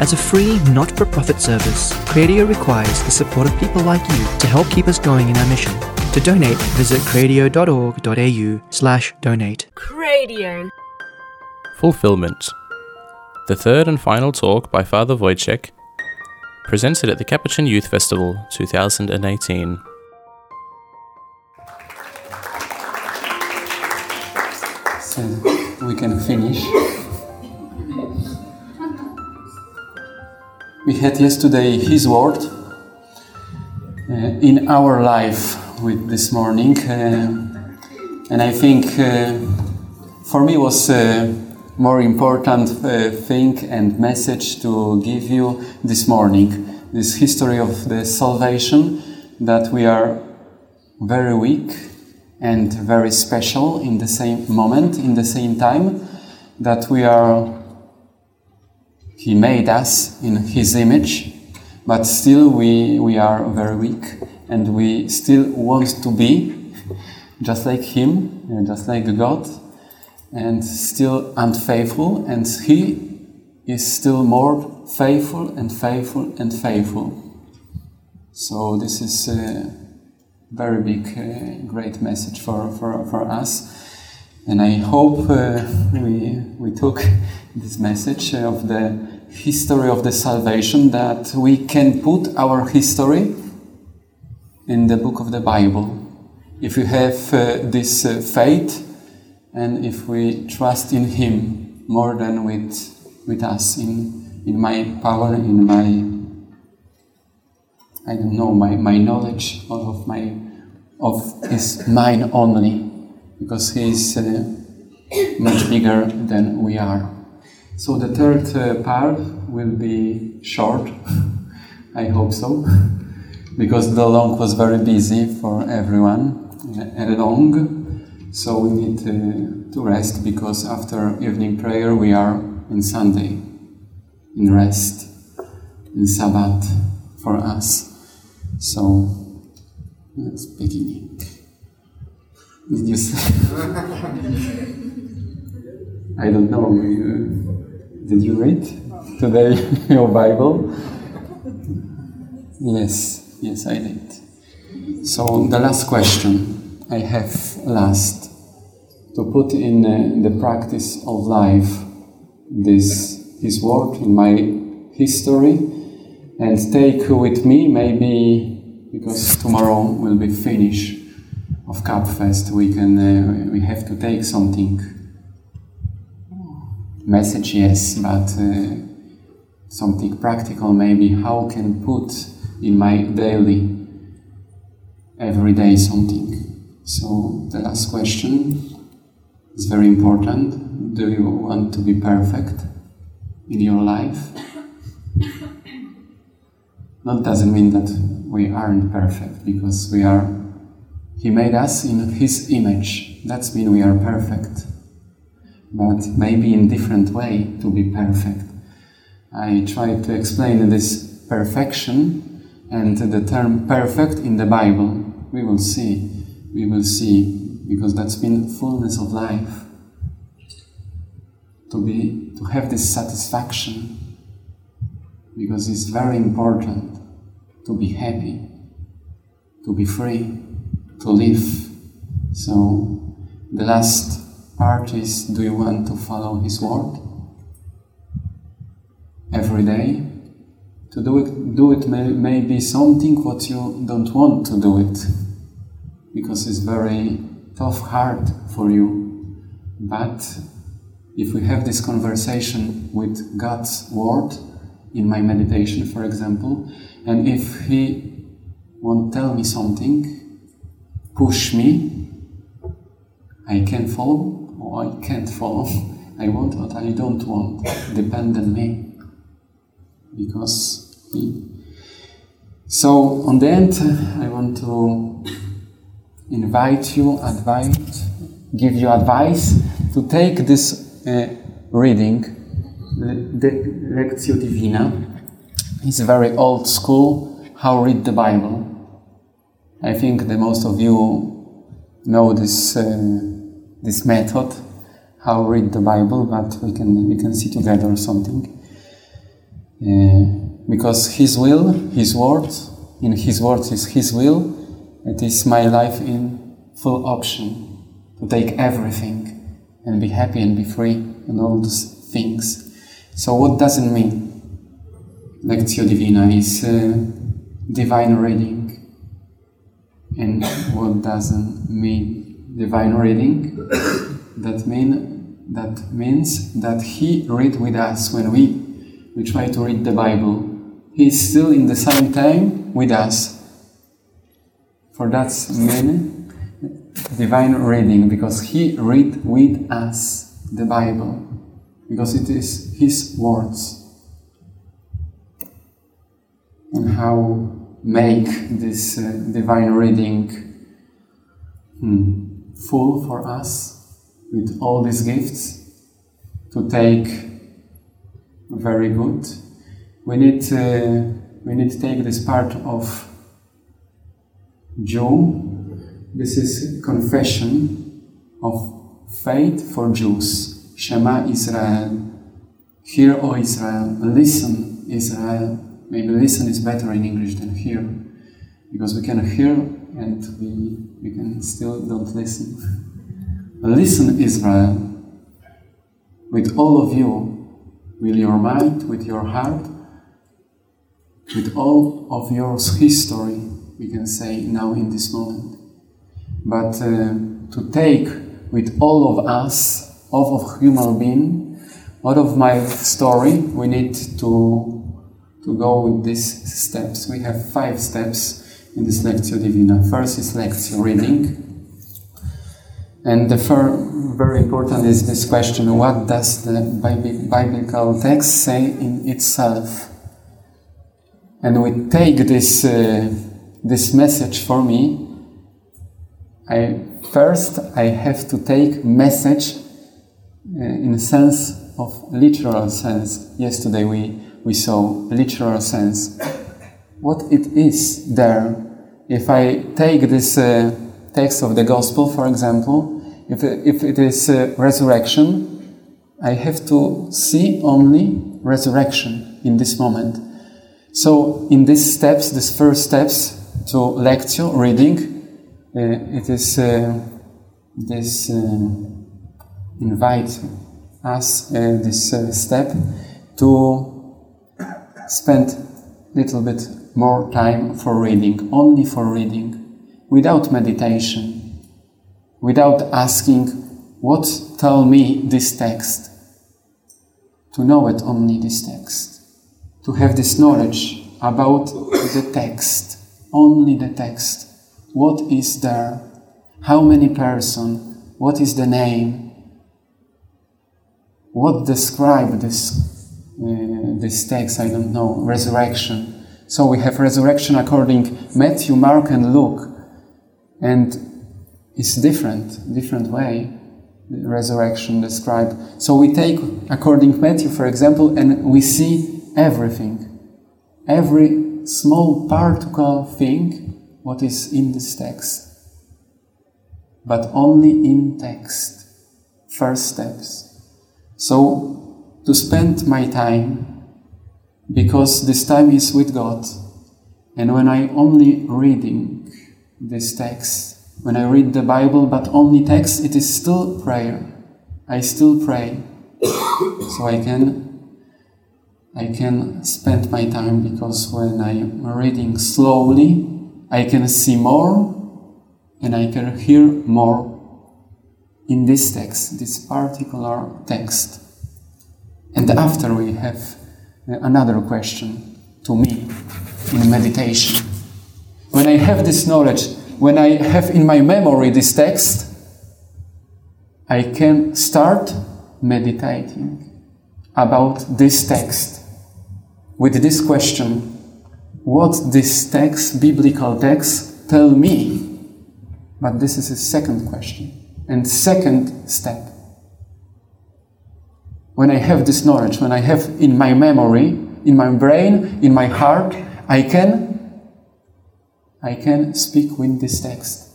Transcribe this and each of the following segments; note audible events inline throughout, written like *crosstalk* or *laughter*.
As a free, not for profit service, Cradio requires the support of people like you to help keep us going in our mission. To donate, visit cradio.org.au slash donate. Cradio. Fulfillment. The third and final talk by Father Wojciech, presented at the Capuchin Youth Festival 2018. So we can finish. We had yesterday His Word uh, in our life with this morning, uh, and I think uh, for me was a more important uh, thing and message to give you this morning. This history of the salvation that we are very weak and very special in the same moment, in the same time, that we are, He made us in His image, but still we, we are very weak and we still want to be just like Him, just like God, and still unfaithful, and He is still more faithful and faithful and faithful. So, this is. a very big, uh, great message for, for, for us. And I hope uh, we, we took this message of the history of the salvation that we can put our history in the book of the Bible. If we have uh, this uh, faith and if we trust in Him more than with, with us, in, in my power, in my I don't know, my, my knowledge of my of is mine only, because he is uh, much bigger than we are. So the third uh, part will be short, *laughs* I hope so, *laughs* because the long was very busy for everyone and long, so we need uh, to rest because after evening prayer we are in Sunday, in rest, in Sabbath for us. So let's beginning. Did you *laughs* say? I don't know. Did you read today *laughs* your Bible? Yes, yes, I did. So the last question I have last to put in uh, the practice of life this his word in my history and take with me maybe because tomorrow will be finish of Fest. We can uh, we have to take something. Message yes, but uh, something practical maybe. How can put in my daily every day something. So the last question is very important. Do you want to be perfect in your life? *coughs* That doesn't mean that we aren't perfect because we are he made us in his image that's mean we are perfect but maybe in different way to be perfect. I try to explain this perfection and the term perfect in the bible. We will see. We will see because that's been fullness of life. To be to have this satisfaction because it's very important to be happy, to be free, to live. So the last part is do you want to follow His word every day? To do it, do it may, may be something what you don't want to do it because it's very tough, hard for you. But if we have this conversation with God's word, in my meditation, for example, and if he won't tell me something, push me, I can follow I can't follow. I want what I don't want. Depend on me. Because he. So, on the end, I want to invite you, advise, give you advice to take this uh, reading, the Lectio Divina, it's very old school how read the Bible. I think that most of you know this uh, this method how read the Bible, but we can we can see together something. Uh, because His will, His words, in His words is His will, it is my life in full option to take everything and be happy and be free and all those things. So, what does it mean? Lectio Divina is uh, divine reading. And what doesn't mean divine reading? That mean that means that He read with us when we we try to read the Bible. He is still in the same time with us. For that's mean divine reading because He read with us the Bible because it is His words. And how make this uh, divine reading hmm, full for us with all these gifts to take very good. We need uh, we need to take this part of Jew. This is confession of faith for Jews. Shema Israel. Hear, O Israel. Listen, Israel. Maybe listen is better in English than hear, because we can hear and we, we can still don't listen. Listen, Israel, with all of you, with your mind, with your heart, with all of your history, we can say now in this moment. But uh, to take with all of us, all of human being, out of my story, we need to, to go with these steps. We have five steps in this Lectio Divina. First is Lectio reading. And the first, very important is this question what does the biblical text say in itself? And we take this, uh, this message for me. I, first, I have to take message uh, in sense of literal sense. Yesterday we, we saw literal sense. What it is there. If I take this uh, text of the gospel, for example, if, if it is uh, resurrection, I have to see only resurrection in this moment. So, in these steps, these first steps to lectio, reading, uh, it is uh, this um, invite us uh, this uh, step to spend little bit more time for reading, only for reading, without meditation without asking, What tell me this text? To know it only this text. To have this knowledge about the text, only the text. What is there? How many person? What is the name? What describe this uh, this text? I don't know. Resurrection. So we have resurrection according Matthew, Mark, and Luke, and it's different, different way, resurrection described. So we take, according Matthew, for example, and we see everything, every small particle thing, what is in this text, but only in text. First steps. So to spend my time, because this time is with God, and when I only reading this text, when I read the Bible, but only text, it is still prayer. I still pray. so I can I can spend my time because when I'm reading slowly, I can see more and I can hear more in this text, this particular text. And after we have Uh, another question to me in meditation. When I have this knowledge, when I have in my memory this text, I can start meditating about this text with this question what this text, biblical text, tell me? But this is a second question and second step. When I have this knowledge, when I have in my memory, in my brain, in my heart, I can I can speak with this text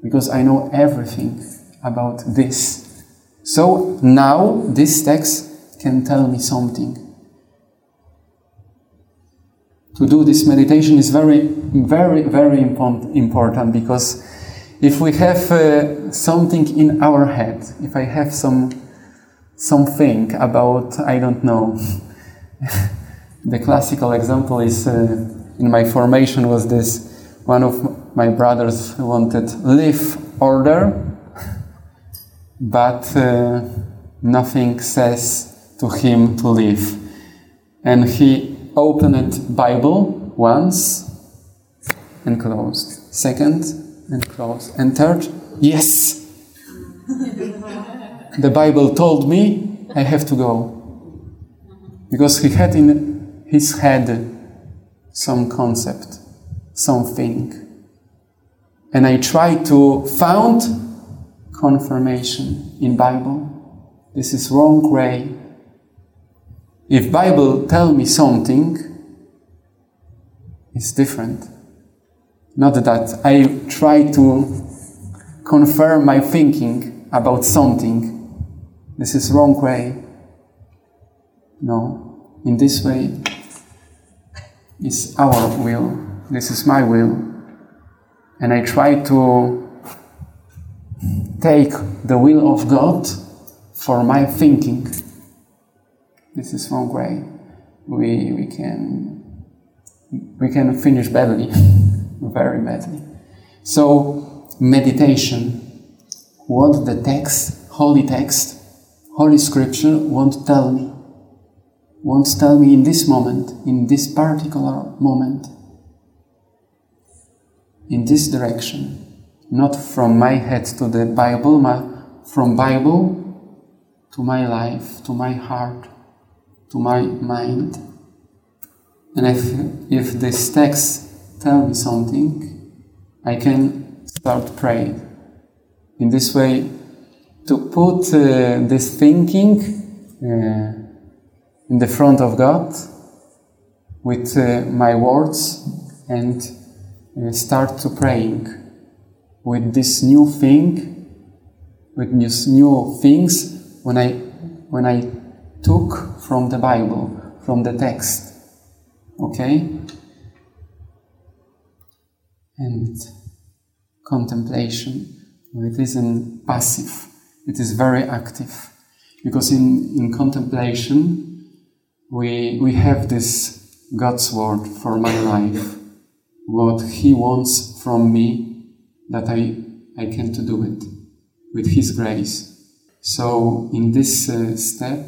because I know everything about this. So now this text can tell me something. to do this meditation is very, very, very important, because if we have uh, something in our head, if I have some something about, I don't know, *laughs* the classical example is uh, in my formation was this one of my brothers wanted live order, but uh, nothing says to him to leave, And he opened Bible once and closed. Second and closed. And third, yes. *laughs* the Bible told me I have to go. Because he had in his head some concept, something. And I tried to found confirmation in Bible. This is wrong way. If Bible tell me something, it's different. Not that I try to confirm my thinking about something. This is wrong way. No, in this way is our will. This is my will. And I try to take the will of God for my thinking. This is wrong way. We, we can we can finish badly, *laughs* very badly. So meditation, what the text, holy text, holy scripture won't tell me won't tell me in this moment, in this particular moment, in this direction, not from my head to the Bible, but from Bible to my life, to my heart, to my mind. And if, if this text tell me something, I can start praying. In this way, to put uh, this thinking uh, in the front of God with uh, my words and uh, start to praying with this new thing, with these new things when I when I took from the Bible, from the text. Okay? And contemplation. It isn't passive, it is very active. Because in, in contemplation, we, we have this God's word for my life, what He wants from me, that I, I can to do it with His grace. So, in this uh, step,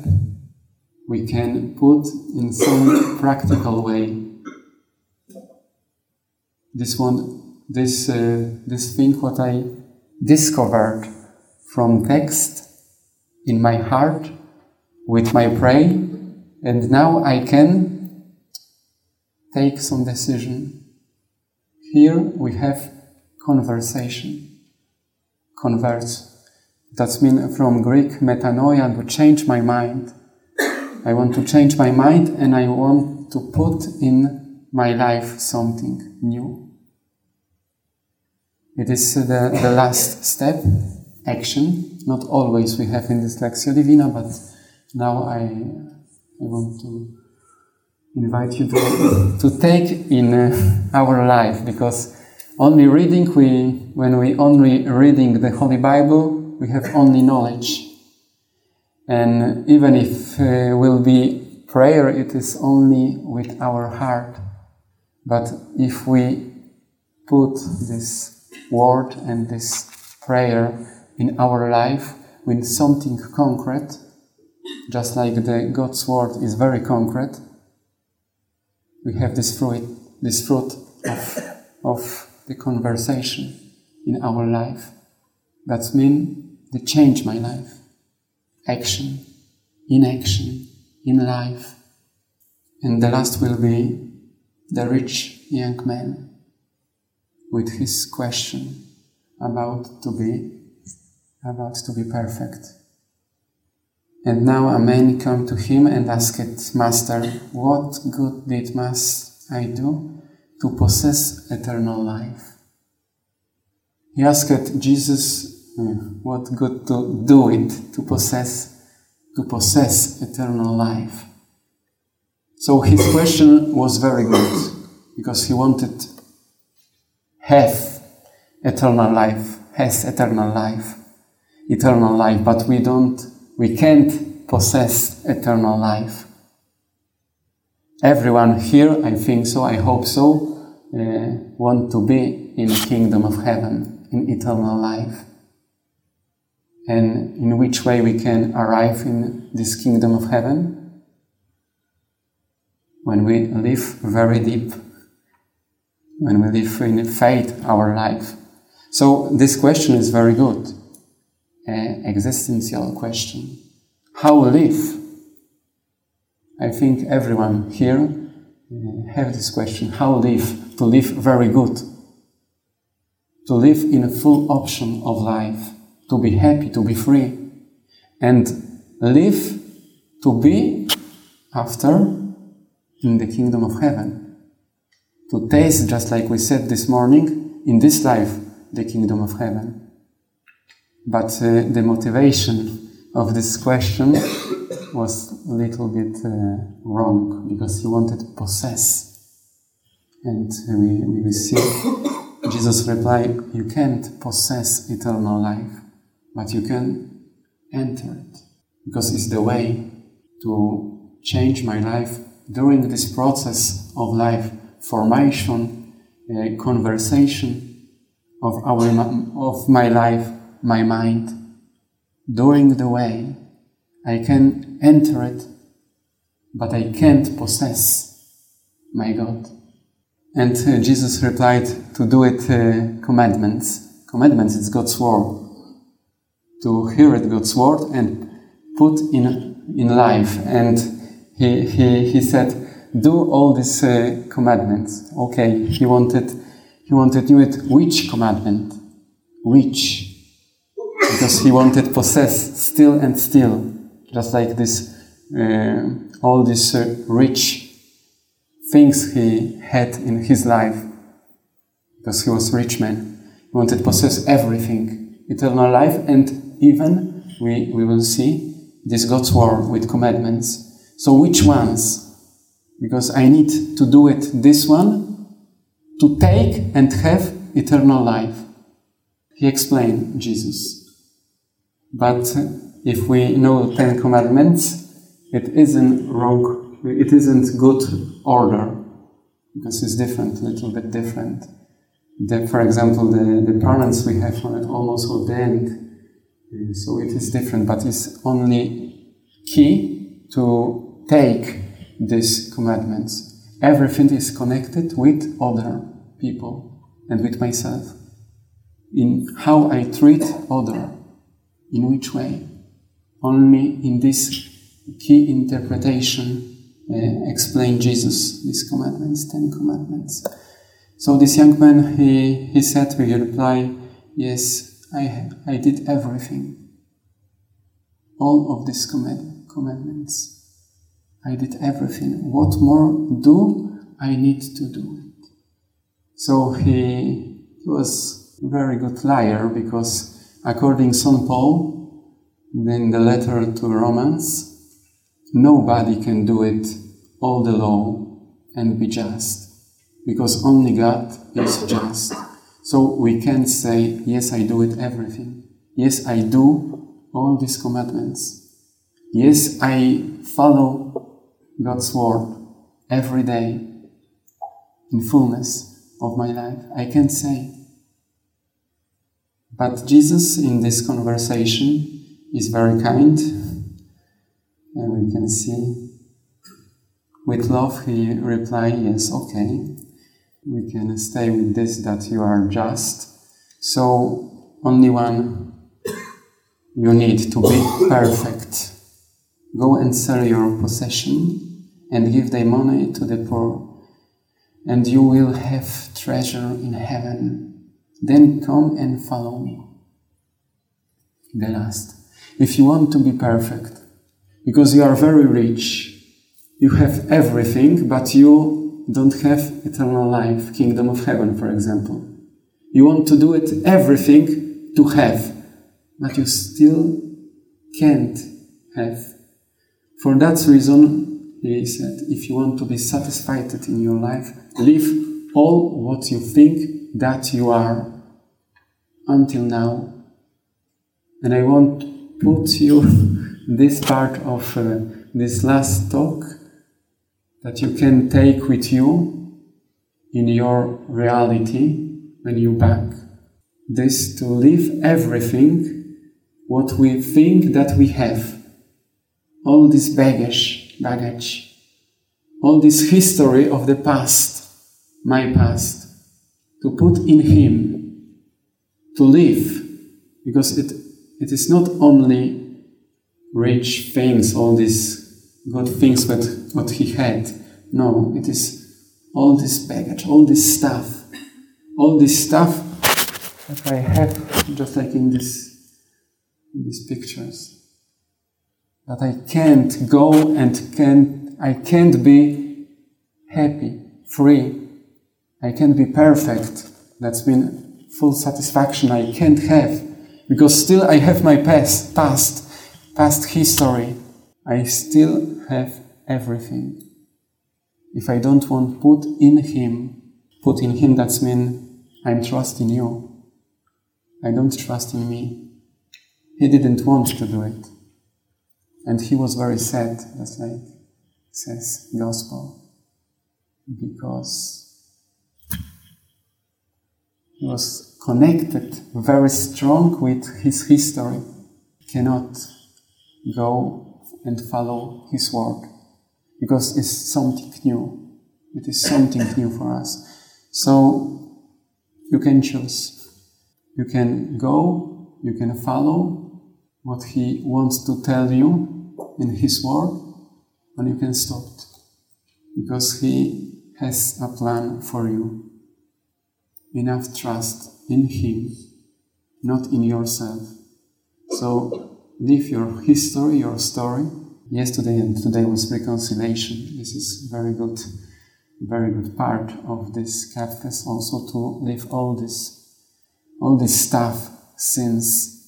we can put in some practical way this one, this, uh, this thing what I discovered from text in my heart with my prayer and now I can take some decision. Here we have conversation. Converse. That's mean from Greek metanoia to change my mind. I want to change my mind and I want to put in my life something new. It is the, the last step, action. Not always we have in this Lectio Divina, but now I, I want to invite you to, *coughs* to take in uh, our life because only reading we when we only reading the Holy Bible we have only knowledge and even if uh, will be prayer it is only with our heart but if we put this word and this prayer in our life with something concrete just like the God's word is very concrete, we have this fruit, this fruit of, of the conversation in our life. That's mean the change my life. Action, in action, in life. And the last will be the rich young man with his question about to be about to be perfect. And now a man come to him and asked, Master, what good deed must I do to possess eternal life? He asked Jesus, hmm, what good to do it to possess, to possess eternal life. So his question was very good. because he wanted have eternal life, has eternal life, eternal life, but we don't, we can't possess eternal life. Everyone here, I think so, I hope so, uh, want to be in the kingdom of heaven, in eternal life. And in which way we can arrive in this kingdom of heaven? When we live very deep, when we live in faith our life. So this question is very good, existential question. How live? I think everyone here uh, have this question: How live? To live very good, to live in a full option of life, to be happy, to be free, and live to be after in the kingdom of heaven. To taste, just like we said this morning, in this life, the kingdom of heaven. But uh, the motivation of this question was a little bit uh, wrong because he wanted to possess. And we, we see Jesus replied, You can't possess eternal life, but you can enter it because it's the way to change my life during this process of life, formation, uh, conversation of, our, of my life, my mind. During the way, I can enter it, but I can't possess my God. And uh, Jesus replied to do it uh, commandments. Commandments is God's word. To hear it God's word and put in in life. And he he he said, do all these uh, commandments. Okay, he wanted he wanted to do it. Which commandment? Which? Because he wanted possess still and still, just like this. Uh, all these uh, rich things he had in his life because he was a rich man. He wanted possess everything, eternal life, and even we, we will see this God's word with commandments. So which ones? Because I need to do it this one to take and have eternal life. He explained Jesus. But if we know Ten Commandments, it isn't wrong, it isn't good order because it's different, a little bit different. The, for example, the, the parents we have are almost ordained, so it is different, but it's only key to take these commandments. Everything is connected with other people and with myself. In how I treat other, in which way. Only in this key interpretation uh, explain Jesus these commandments, Ten Commandments. So this young man, he, he said with a reply, Yes, I, I did everything. All of these command, commandments. I did everything. What more do I need to do? So he, he was a very good liar because according to St. Paul, in the letter to Romans, nobody can do it all the law and be just because only God is just. So we can't say, Yes, I do it everything. Yes, I do all these commandments. Yes, I follow God's word every day in fullness of my life. I can't say. But Jesus in this conversation is very kind, and we can see with love, he replied, Yes, okay, we can stay with this that you are just. So, only one you need to be perfect. Go and sell your possession and give the money to the poor, and you will have treasure in heaven. Then come and follow me. The last. If you want to be perfect, because you are very rich, you have everything, but you don't have eternal life, kingdom of heaven, for example. You want to do it everything to have, but you still can't have. For that reason, he said, if you want to be satisfied in your life, live all what you think that you are until now. And I want put you *laughs* this part of uh, this last talk that you can take with you in your reality when you back. This to leave everything what we think that we have. All this baggage, baggage, all this history of the past, my past, to put in Him, to live, because it, it is not only rich things, all these good things that what He had. No, it is all this baggage, all this stuff, all this stuff that I have, just like in this, in these pictures, that I can't go and can't I can't be happy, free, I can't be perfect. That's been full satisfaction I can't have because still I have my past, past, past history. I still have everything. If I don't want put in Him, put in Him, that's mean I'm trusting you. I don't trust in me. He didn't want to do it. And he was very sad, that's like says gospel. Because he was connected very strong with his history, cannot go and follow his work because it's something new. It is something new for us. So you can choose. You can go, you can follow what he wants to tell you in his word, and you can stop because he has a plan for you enough trust in Him, not in yourself. So live your history, your story. Yesterday and today was reconciliation. This is very good, very good part of this catechist also to live all this, all this stuff, sins,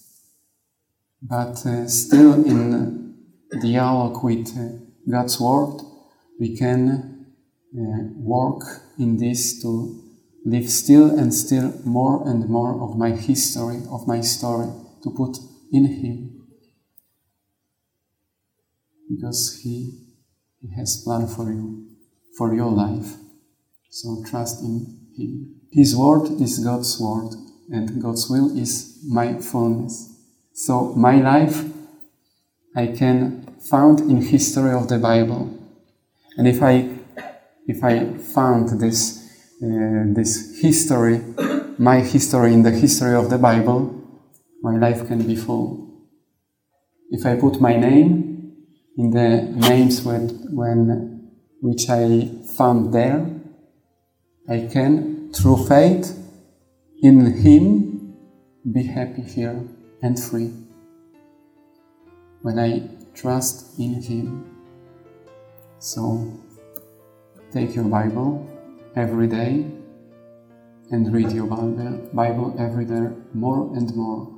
but uh, still in dialogue with uh, God's word, we can uh, work in this to live still and still more and more of my history, of my story, to put in Him. Because He, he has plan for you, for your life. So trust in Him. His word is God's word, and God's will is my fullness. So my life I can found in history of the Bible. And if I if I found this Uh, this history, my history in the history of the Bible, my life can be full. If I put my name in the names when, when which I found there, I can, through faith in Him, be happy here and free. When I trust in Him. So, take your Bible every day and read your Bible every day more and more.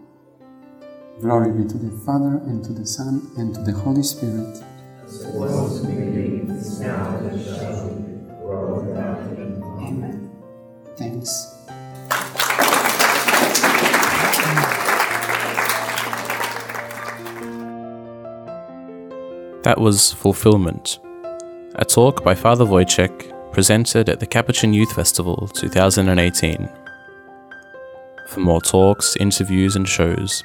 Glory be to the Father, and to the Son, and to the Holy Spirit. Amen. Thanks. That was Fulfillment, a talk by Father Wojciech presented at the Capuchin Youth Festival 2018. For more talks, interviews, and shows,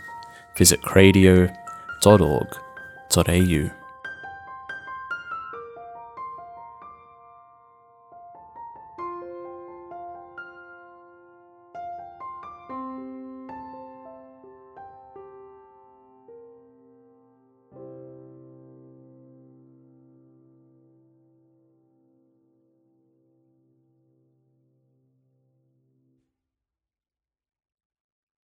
visit cradio.org.au.